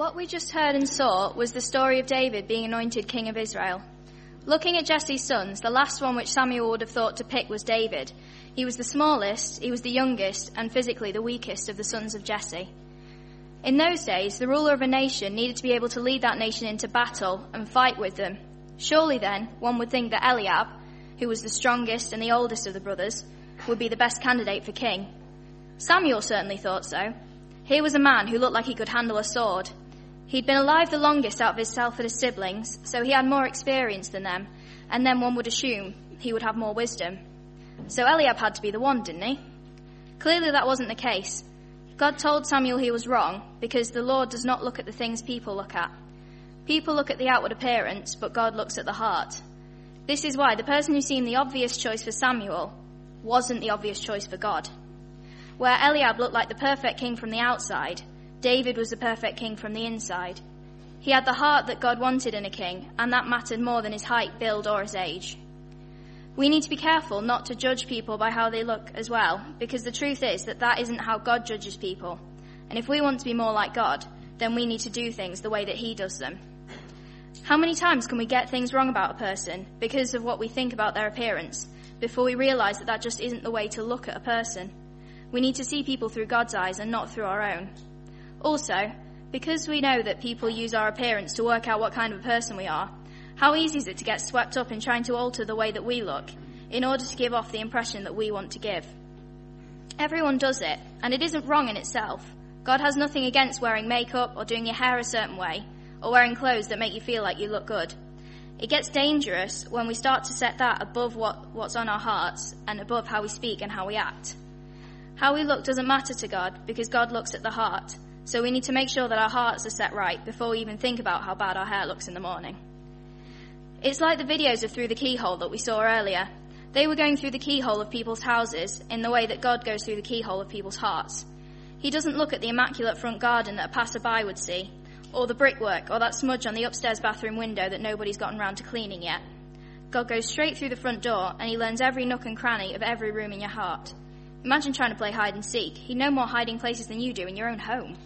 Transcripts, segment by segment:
What we just heard and saw was the story of David being anointed king of Israel. Looking at Jesse's sons, the last one which Samuel would have thought to pick was David. He was the smallest, he was the youngest, and physically the weakest of the sons of Jesse. In those days, the ruler of a nation needed to be able to lead that nation into battle and fight with them. Surely then, one would think that Eliab, who was the strongest and the oldest of the brothers, would be the best candidate for king. Samuel certainly thought so. Here was a man who looked like he could handle a sword. He'd been alive the longest out of himself and his siblings, so he had more experience than them, and then one would assume he would have more wisdom. So Eliab had to be the one, didn't he? Clearly that wasn't the case. God told Samuel he was wrong because the Lord does not look at the things people look at. People look at the outward appearance, but God looks at the heart. This is why the person who seemed the obvious choice for Samuel wasn't the obvious choice for God. Where Eliab looked like the perfect king from the outside, David was the perfect king from the inside. He had the heart that God wanted in a king, and that mattered more than his height, build, or his age. We need to be careful not to judge people by how they look as well, because the truth is that that isn't how God judges people. And if we want to be more like God, then we need to do things the way that He does them. How many times can we get things wrong about a person because of what we think about their appearance before we realize that that just isn't the way to look at a person? We need to see people through God's eyes and not through our own. Also, because we know that people use our appearance to work out what kind of a person we are, how easy is it to get swept up in trying to alter the way that we look in order to give off the impression that we want to give? Everyone does it, and it isn't wrong in itself. God has nothing against wearing makeup or doing your hair a certain way or wearing clothes that make you feel like you look good. It gets dangerous when we start to set that above what, what's on our hearts and above how we speak and how we act. How we look doesn't matter to God because God looks at the heart. So we need to make sure that our hearts are set right before we even think about how bad our hair looks in the morning. It's like the videos of Through the Keyhole that we saw earlier. They were going through the keyhole of people's houses in the way that God goes through the keyhole of people's hearts. He doesn't look at the immaculate front garden that a passerby would see, or the brickwork, or that smudge on the upstairs bathroom window that nobody's gotten round to cleaning yet. God goes straight through the front door and he learns every nook and cranny of every room in your heart. Imagine trying to play hide and seek. He'd know more hiding places than you do in your own home.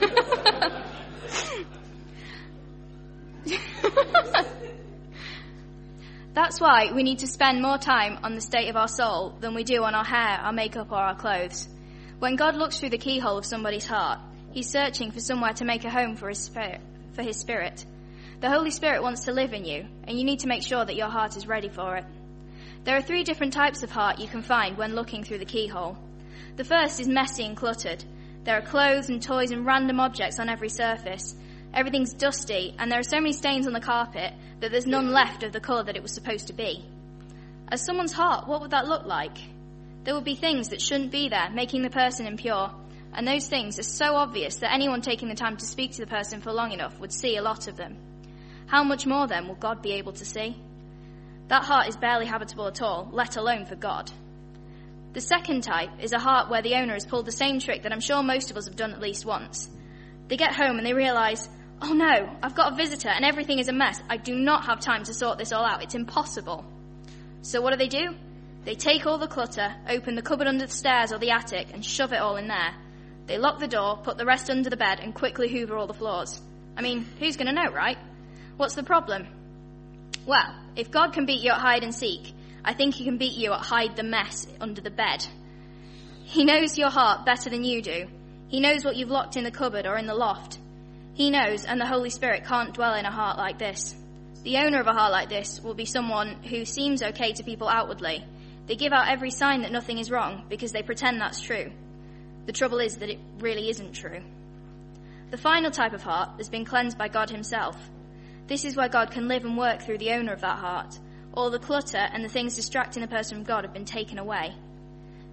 That's why we need to spend more time on the state of our soul than we do on our hair, our makeup, or our clothes. When God looks through the keyhole of somebody's heart, He's searching for somewhere to make a home for His spirit. For his spirit. The Holy Spirit wants to live in you, and you need to make sure that your heart is ready for it. There are three different types of heart you can find when looking through the keyhole. The first is messy and cluttered. There are clothes and toys and random objects on every surface. Everything's dusty, and there are so many stains on the carpet that there's none left of the colour that it was supposed to be. As someone's heart, what would that look like? There would be things that shouldn't be there, making the person impure. And those things are so obvious that anyone taking the time to speak to the person for long enough would see a lot of them. How much more then will God be able to see? That heart is barely habitable at all, let alone for God. The second type is a heart where the owner has pulled the same trick that I'm sure most of us have done at least once. They get home and they realise, oh no, I've got a visitor and everything is a mess. I do not have time to sort this all out. It's impossible. So what do they do? They take all the clutter, open the cupboard under the stairs or the attic and shove it all in there. They lock the door, put the rest under the bed and quickly hoover all the floors. I mean, who's going to know, right? What's the problem? Well, if God can beat you at hide and seek, I think he can beat you at hide the mess under the bed. He knows your heart better than you do. He knows what you've locked in the cupboard or in the loft. He knows, and the Holy Spirit can't dwell in a heart like this. The owner of a heart like this will be someone who seems okay to people outwardly. They give out every sign that nothing is wrong because they pretend that's true. The trouble is that it really isn't true. The final type of heart has been cleansed by God Himself. This is where God can live and work through the owner of that heart. All the clutter and the things distracting the person from God have been taken away.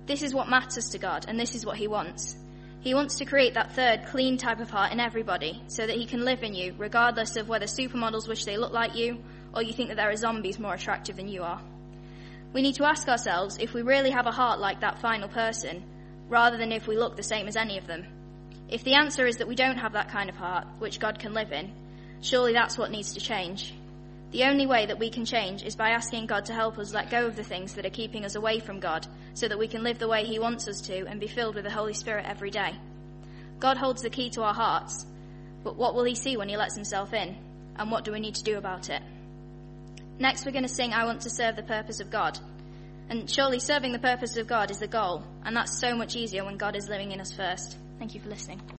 This is what matters to God, and this is what He wants. He wants to create that third, clean type of heart in everybody so that He can live in you, regardless of whether supermodels wish they look like you or you think that there are zombies more attractive than you are. We need to ask ourselves if we really have a heart like that final person, rather than if we look the same as any of them. If the answer is that we don't have that kind of heart, which God can live in, surely that's what needs to change. The only way that we can change is by asking God to help us let go of the things that are keeping us away from God so that we can live the way He wants us to and be filled with the Holy Spirit every day. God holds the key to our hearts, but what will He see when He lets Himself in? And what do we need to do about it? Next, we're going to sing I Want to Serve the Purpose of God. And surely serving the purpose of God is the goal, and that's so much easier when God is living in us first. Thank you for listening.